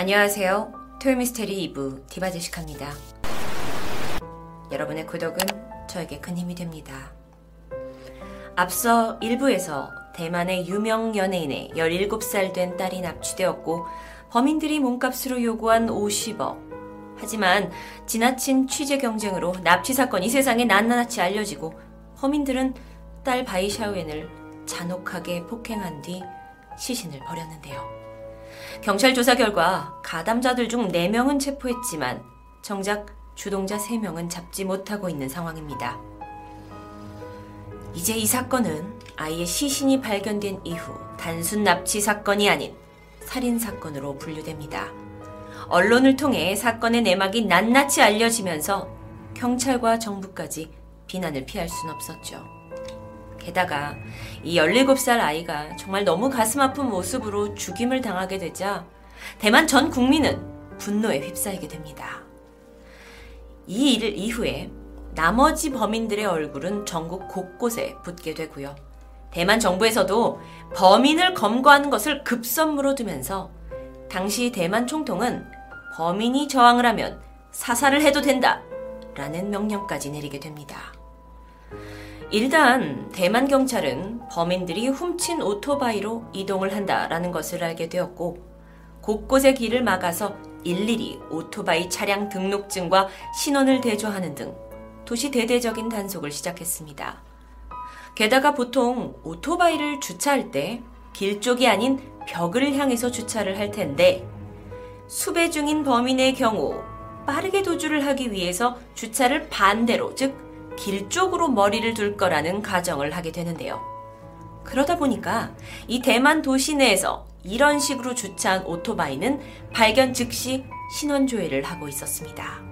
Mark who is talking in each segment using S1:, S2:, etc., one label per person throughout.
S1: 안녕하세요. 토요미스테리 2부 디바제식합니다. 여러분의 구독은 저에게 큰 힘이 됩니다. 앞서 1부에서 대만의 유명 연예인의 17살 된 딸이 납치되었고 범인들이 몸값으로 요구한 50억. 하지만 지나친 취재 경쟁으로 납치 사건이 세상에 낱낱이 알려지고 범인들은 딸 바이샤오엔을 잔혹하게 폭행한 뒤 시신을 버렸는데요. 경찰 조사 결과 가담자들 중 4명은 체포했지만 정작 주동자 3명은 잡지 못하고 있는 상황입니다. 이제 이 사건은 아이의 시신이 발견된 이후 단순 납치 사건이 아닌 살인 사건으로 분류됩니다. 언론을 통해 사건의 내막이 낱낱이 알려지면서 경찰과 정부까지 비난을 피할 순 없었죠. 게다가 이 17살 아이가 정말 너무 가슴 아픈 모습으로 죽임을 당하게 되자 대만 전 국민은 분노에 휩싸이게 됩니다. 이 일 이후에 나머지 범인들의 얼굴은 전국 곳곳에 붙게 되고요. 대만 정부에서도 범인을 검거하는 것을 급선무로 두면서 당시 대만 총통은 범인이 저항을 하면 사살을 해도 된다 라는 명령까지 내리게 됩니다. 일단 대만 경찰은 범인들이 훔친 오토바이로 이동을 한다라는 것을 알게 되었고 곳곳의 길을 막아서 일일이 오토바이 차량 등록증과 신원을 대조하는 등 도시 대대적인 단속을 시작했습니다. 게다가 보통 오토바이를 주차할 때 길 쪽이 아닌 벽을 향해서 주차를 할 텐데 수배 중인 범인의 경우 빠르게 도주를 하기 위해서 주차를 반대로 즉 길 쪽으로 머리를 둘 거라는 가정을 하게 되는데요. 그러다 보니까 이 대만 도시 내에서 이런 식으로 주차한 오토바이는 발견 즉시 신원 조회를 하고 있었습니다.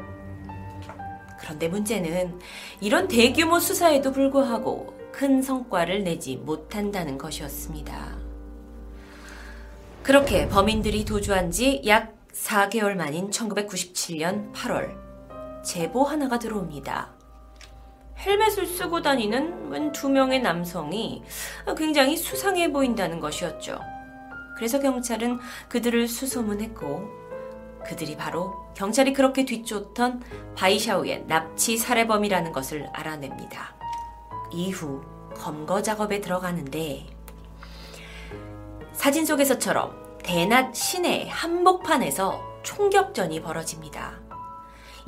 S1: 그런데 문제는 이런 대규모 수사에도 불구하고 큰 성과를 내지 못한다는 것이었습니다. 그렇게 범인들이 도주한 지 약 4개월 만인 1997년 8월, 제보 하나가 들어옵니다. 헬멧을 쓰고 다니는 웬 두 명의 남성이 굉장히 수상해 보인다는 것이었죠. 그래서 경찰은 그들을 수소문했고, 그들이 바로 경찰이 그렇게 뒤쫓던 바이샤오의 납치 살해범이라는 것을 알아냅니다. 이후 검거 작업에 들어가는데 사진 속에서처럼 대낮 시내 한복판에서 총격전이 벌어집니다.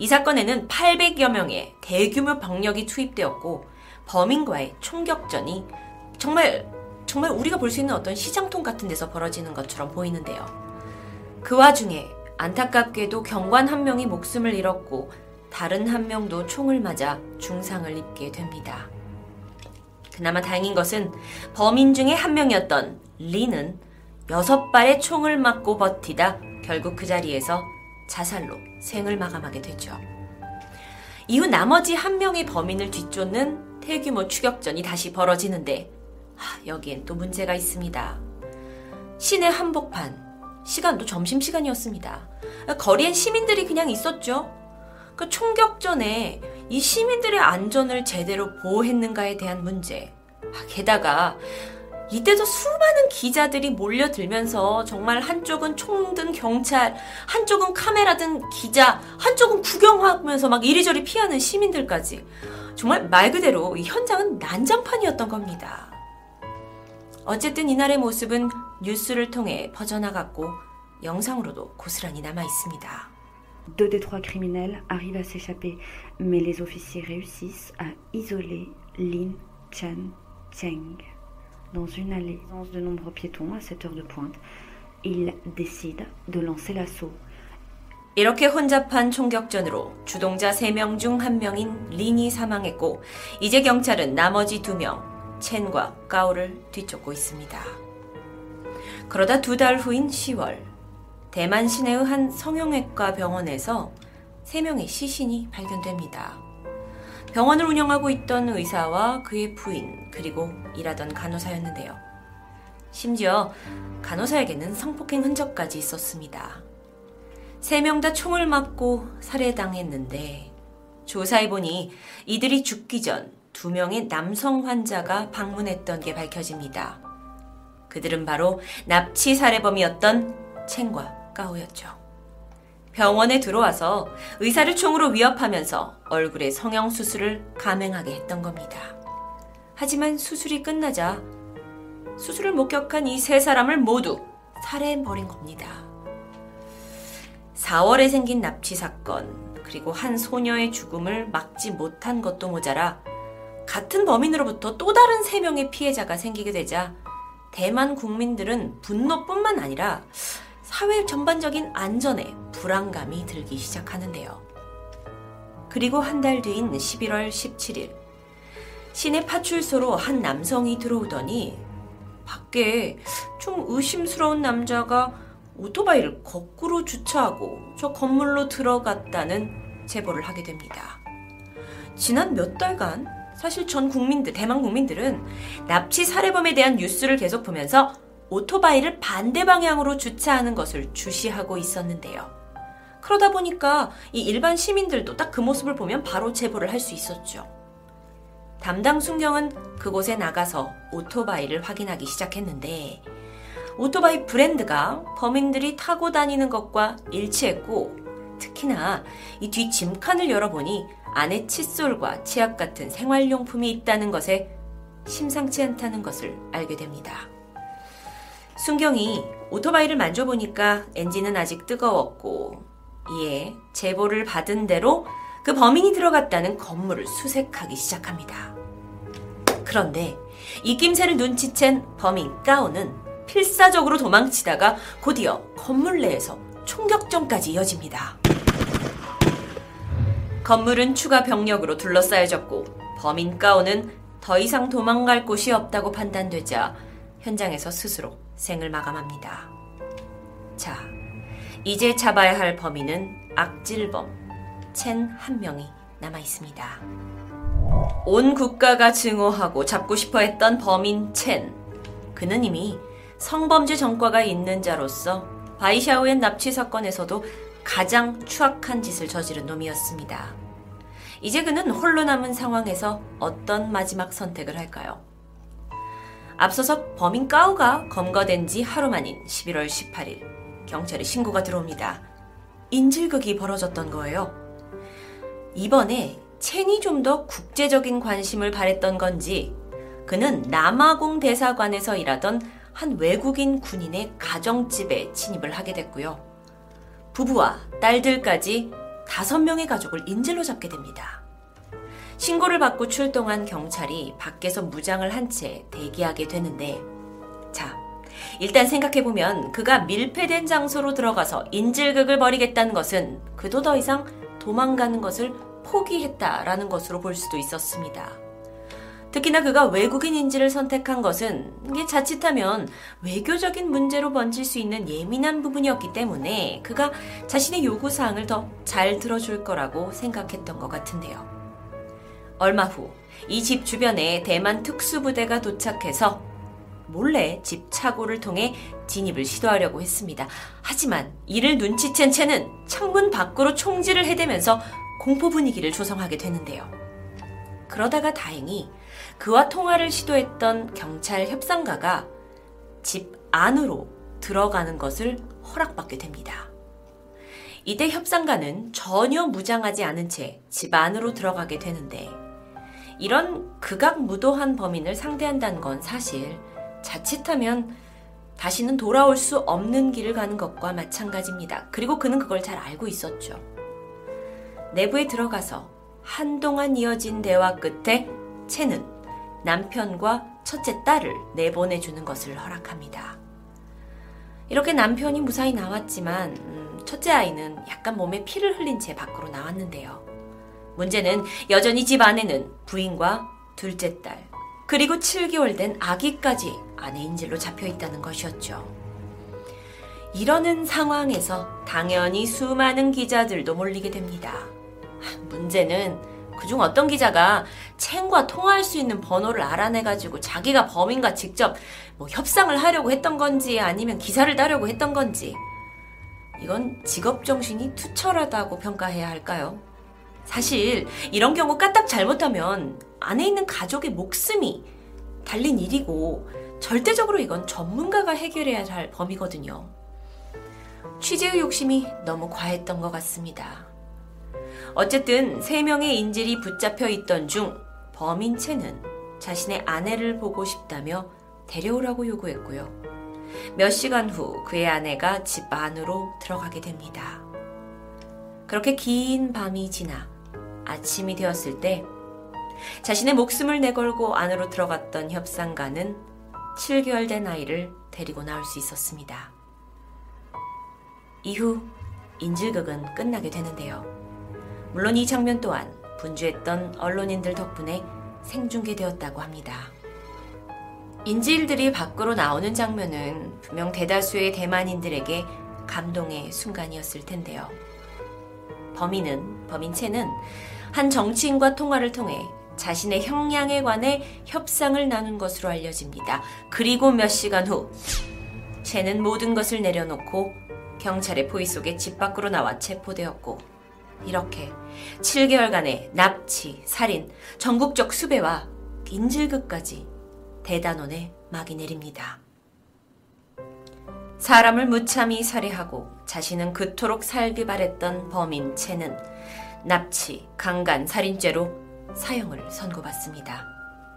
S1: 이 사건에는 800여 명의 대규모 병력이 투입되었고 범인과의 총격전이 정말 정말 우리가 볼 수 있는 어떤 시장통 같은 데서 벌어지는 것처럼 보이는데요. 그 와중에 안타깝게도 경관 한 명이 목숨을 잃었고 다른 한 명도 총을 맞아 중상을 입게 됩니다. 그나마 다행인 것은 범인 중에 한 명이었던 리는 여섯 발의 총을 맞고 버티다 결국 그 자리에서 자살로 생을 마감하게 되죠. 이후 나머지 한 명의 범인을 뒤쫓는 대규모 추격전이 다시 벌어지는데 하, 여기엔 또 문제가 있습니다. 시내 한복판 시간도 점심시간이었습니다. 거리엔 시민들이 그냥 있었죠. 그 총격전에 이 시민들의 안전을 제대로 보호했는가에 대한 문제. 아, 게다가 이때도 수많은 기자들이 몰려들면서 정말 한쪽은 총 든 경찰, 한쪽은 카메라 든 기자, 한쪽은 구경하면서 막 이리저리 피하는 시민들까지. 정말 말 그대로 이 현장은 난장판이었던 겁니다. 어쨌든 이날의 모습은 뉴스를 통해 퍼져나갔고 영상으로도 고스란히 남아 있습니다.
S2: Deux des trois criminels arrivent à s'échapper, mais les officiers réussissent à isoler Lin Chen Cheng. Dans une allée, de nombreux piétons à cette heure de pointe, ils décident de lancer l'assaut.
S1: 이렇게 혼잡한 총격전으로 주동자 3명 중 1명인 린이 사망했고 이제 경찰은 나머지 2명 첸과 까오를 뒤쫓고 있습니다. 그러다 두 달 후인 10월 대만 시내의 한 성형외과 병원에서 3명의 시신이 발견됩니다. 병원을 운영하고 있던 의사와 그의 부인 그리고 일하던 간호사였는데요. 심지어 간호사에게는 성폭행 흔적까지 있었습니다. 세 명 다 총을 맞고 살해당했는데 조사해보니 이들이 죽기 전 두 명의 남성 환자가 방문했던 게 밝혀집니다. 그들은 바로 납치 살해범이었던 챙과 까오였죠. 병원에 들어와서 의사를 총으로 위협하면서 얼굴에 성형수술을 감행하게 했던 겁니다. 하지만 수술이 끝나자 수술을 목격한 이 세 사람을 모두 살해해버린 겁니다. 4월에 생긴 납치 사건, 그리고 한 소녀의 죽음을 막지 못한 것도 모자라 같은 범인으로부터 또 다른 세 명의 피해자가 생기게 되자 대만 국민들은 분노뿐만 아니라 사회 전반적인 안전에 불안감이 들기 시작하는데요. 그리고 한 달 뒤인 11월 17일, 시내 파출소로 한 남성이 들어오더니 밖에 좀 의심스러운 남자가 오토바이를 거꾸로 주차하고 저 건물로 들어갔다는 제보를 하게 됩니다. 지난 몇 달간 사실 전 국민들, 대만 국민들은 납치 살해범에 대한 뉴스를 계속 보면서 오토바이를 반대 방향으로 주차하는 것을 주시하고 있었는데요. 그러다 보니까 이 일반 시민들도 딱 그 모습을 보면 바로 제보를 할 수 있었죠. 담당 순경은 그곳에 나가서 오토바이를 확인하기 시작했는데 오토바이 브랜드가 범인들이 타고 다니는 것과 일치했고 특히나 이 뒤 짐칸을 열어보니 안에 칫솔과 치약 같은 생활용품이 있다는 것에 심상치 않다는 것을 알게 됩니다. 순경이 오토바이를 만져보니까 엔진은 아직 뜨거웠고 이에 제보를 받은 대로 그 범인이 들어갔다는 건물을 수색하기 시작합니다. 그런데 이 낌새를 눈치챈 범인 까오는 필사적으로 도망치다가 곧이어 건물 내에서 총격전까지 이어집니다. 건물은 추가 병력으로 둘러싸여졌고 범인 까오는 더 이상 도망갈 곳이 없다고 판단되자 현장에서 스스로 생을 마감합니다. 자, 이제 잡아야 할 범인은 악질범 첸 한 명이 남아 있습니다. 온 국가가 증오하고 잡고 싶어 했던 범인 첸. 그는 이미 성범죄 전과가 있는 자로서 바이샤오의 납치 사건에서도 가장 추악한 짓을 저지른 놈이었습니다. 이제 그는 홀로 남은 상황에서 어떤 마지막 선택을 할까요? 앞서서 범인 까우가 검거된 지 하루 만인 11월 18일 경찰에 신고가 들어옵니다. 인질극이 벌어졌던 거예요. 이번에 첸이 좀 더 국제적인 관심을 발했던 건지 그는 남아공 대사관에서 일하던 한 외국인 군인의 가정집에 침입을 하게 됐고요. 부부와 딸들까지 다섯 명의 가족을 인질로 잡게 됩니다. 신고를 받고 출동한 경찰이 밖에서 무장을 한 채 대기하게 되는데, 자, 일단 생각해보면 그가 밀폐된 장소로 들어가서 인질극을 벌이겠다는 것은 그도 더 이상 도망가는 것을 포기했다라는 것으로 볼 수도 있었습니다. 특히나 그가 외국인 인지를 선택한 것은 이게 자칫하면 외교적인 문제로 번질 수 있는 예민한 부분이었기 때문에 그가 자신의 요구사항을 더 잘 들어줄 거라고 생각했던 것 같은데요. 얼마 후 이 집 주변에 대만 특수부대가 도착해서 몰래 집 차고를 통해 진입을 시도하려고 했습니다. 하지만 이를 눈치챈 채는 창문 밖으로 총질을 해대면서 공포 분위기를 조성하게 되는데요. 그러다가 다행히 그와 통화를 시도했던 경찰 협상가가 집 안으로 들어가는 것을 허락받게 됩니다. 이때 협상가는 전혀 무장하지 않은 채 집 안으로 들어가게 되는데 이런 극악무도한 범인을 상대한다는 건 사실 자칫하면 다시는 돌아올 수 없는 길을 가는 것과 마찬가지입니다. 그리고 그는 그걸 잘 알고 있었죠. 내부에 들어가서 한동안 이어진 대화 끝에 채는 남편과 첫째 딸을 내보내주는 것을 허락합니다. 이렇게 남편이 무사히 나왔지만 음, 첫째 아이는 약간 몸에 피를 흘린 채 밖으로 나왔는데요. 문제는 여전히 집 안에는 부인과 둘째 딸, 그리고 7개월 된 아기까지 아내 인 질로 잡혀 있다는 것이었죠. 이러는 상황에서 당연히 수많은 기자들도 몰리게 됩니다. 문제는 그중 어떤 기자가 챙과 통화할 수 있는 번호를 알아내가지고 자기가 범인과 직접 뭐 협상을 하려고 했던 건지 아니면 기사를 따려고 했던 건지 이건 직업 정신이 투철하다고 평가해야 할까요? 사실 이런 경우 까딱 잘못하면 안에 있는 가족의 목숨이 달린 일이고 절대적으로 이건 전문가가 해결해야 할 범위거든요. 취재의 욕심이 너무 과했던 것 같습니다. 어쨌든 세 명의 인질이 붙잡혀 있던 중 범인 채는 자신의 아내를 보고 싶다며 데려오라고 요구했고요. 몇 시간 후 그의 아내가 집 안으로 들어가게 됩니다. 그렇게 긴 밤이 지나 아침이 되었을 때 자신의 목숨을 내걸고 안으로 들어갔던 협상가는 7개월 된 아이를 데리고 나올 수 있었습니다. 이후 인질극은 끝나게 되는데요. 물론 이 장면 또한 분주했던 언론인들 덕분에 생중계되었다고 합니다. 인질들이 밖으로 나오는 장면은 분명 대다수의 대만인들에게 감동의 순간이었을 텐데요. 범인은, 범인체는 한 정치인과 통화를 통해 자신의 형량에 관해 협상을 나눈 것으로 알려집니다. 그리고 몇 시간 후, 채는 모든 것을 내려놓고 경찰의 포위 속에 집 밖으로 나와 체포되었고, 이렇게 7개월간의 납치, 살인, 전국적 수배와 인질극까지 대단원에 막이 내립니다. 사람을 무참히 살해하고 자신은 그토록 살기 바랬던 범인 채는 납치, 강간, 살인죄로 사형을 선고받습니다.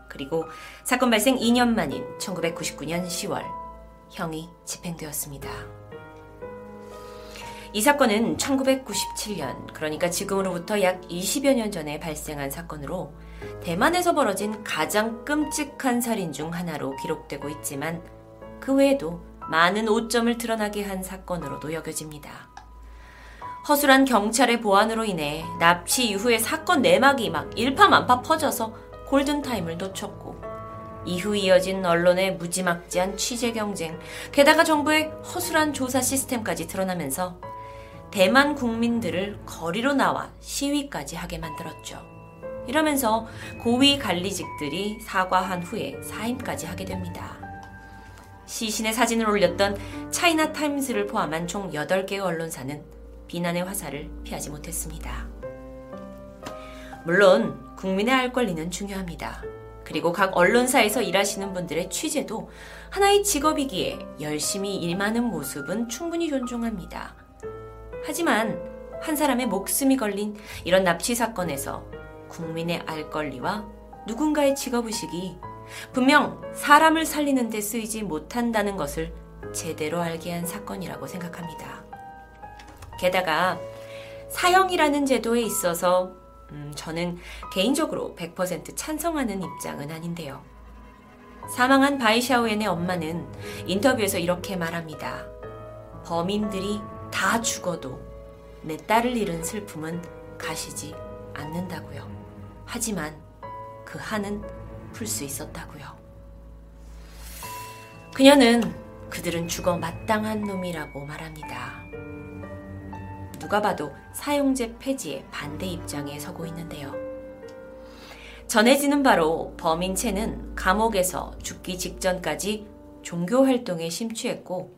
S1: 그리고 사건 발생 2년 만인 1999년 10월 형이 집행되었습니다. 이 사건은 1997년, 그러니까 지금으로부터 약 20여 년 전에 발생한 사건으로 대만에서 벌어진 가장 끔찍한 살인 중 하나로 기록되고 있지만 그 외에도 많은 오점을 드러나게 한 사건으로도 여겨집니다. 허술한 경찰의 보안으로 인해 납치 이후에 사건 내막이 막 일파만파 퍼져서 골든타임을 놓쳤고 이후 이어진 언론의 무지막지한 취재 경쟁, 게다가 정부의 허술한 조사 시스템까지 드러나면서 대만 국민들을 거리로 나와 시위까지 하게 만들었죠. 이러면서 고위 관리직들이 사과한 후에 사임까지 하게 됩니다. 시신의 사진을 올렸던 차이나 타임스를 포함한 총 8개의 언론사는 비난의 화살을 피하지 못했습니다. 물론 국민의 알 권리는 중요합니다. 그리고 각 언론사에서 일하시는 분들의 취재도 하나의 직업이기에 열심히 일하는 모습은 충분히 존중합니다. 하지만 한 사람의 목숨이 걸린 이런 납치 사건에서 국민의 알 권리와 누군가의 직업의식이 분명 사람을 살리는 데 쓰이지 못한다는 것을 제대로 알게 한 사건이라고 생각합니다. 게다가 사형이라는 제도에 있어서 음, 저는 개인적으로 100% 찬성하는 입장은 아닌데요. 사망한 바이샤오엔의 엄마는 인터뷰에서 이렇게 말합니다. 범인들이 다 죽어도 내 딸을 잃은 슬픔은 가시지 않는다고요. 하지만 그 한은 풀 수 있었다고요. 그녀는 그들은 죽어 마땅한 놈이라고 말합니다. 누가 봐도 사용제 폐지에 반대 입장에 서고 있는데요. 전해지는 바로 범인 채는 감옥에서 죽기 직전까지 종교 활동에 심취했고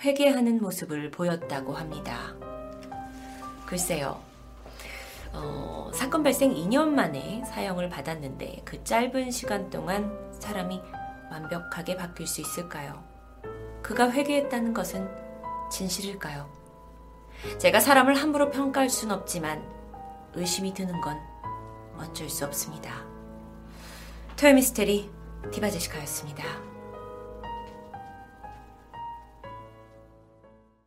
S1: 회개하는 모습을 보였다고 합니다. 글쎄요. 어, 사건 발생 2년 만에 사형을 받았는데 그 짧은 시간 동안 사람이 완벽하게 바뀔 수 있을까요? 그가 회개했다는 것은 진실일까요? 제가 사람을 함부로 평가할 순 없지만 의심이 드는 건 어쩔 수 없습니다. 토요미스테리 디바제시카였습니다.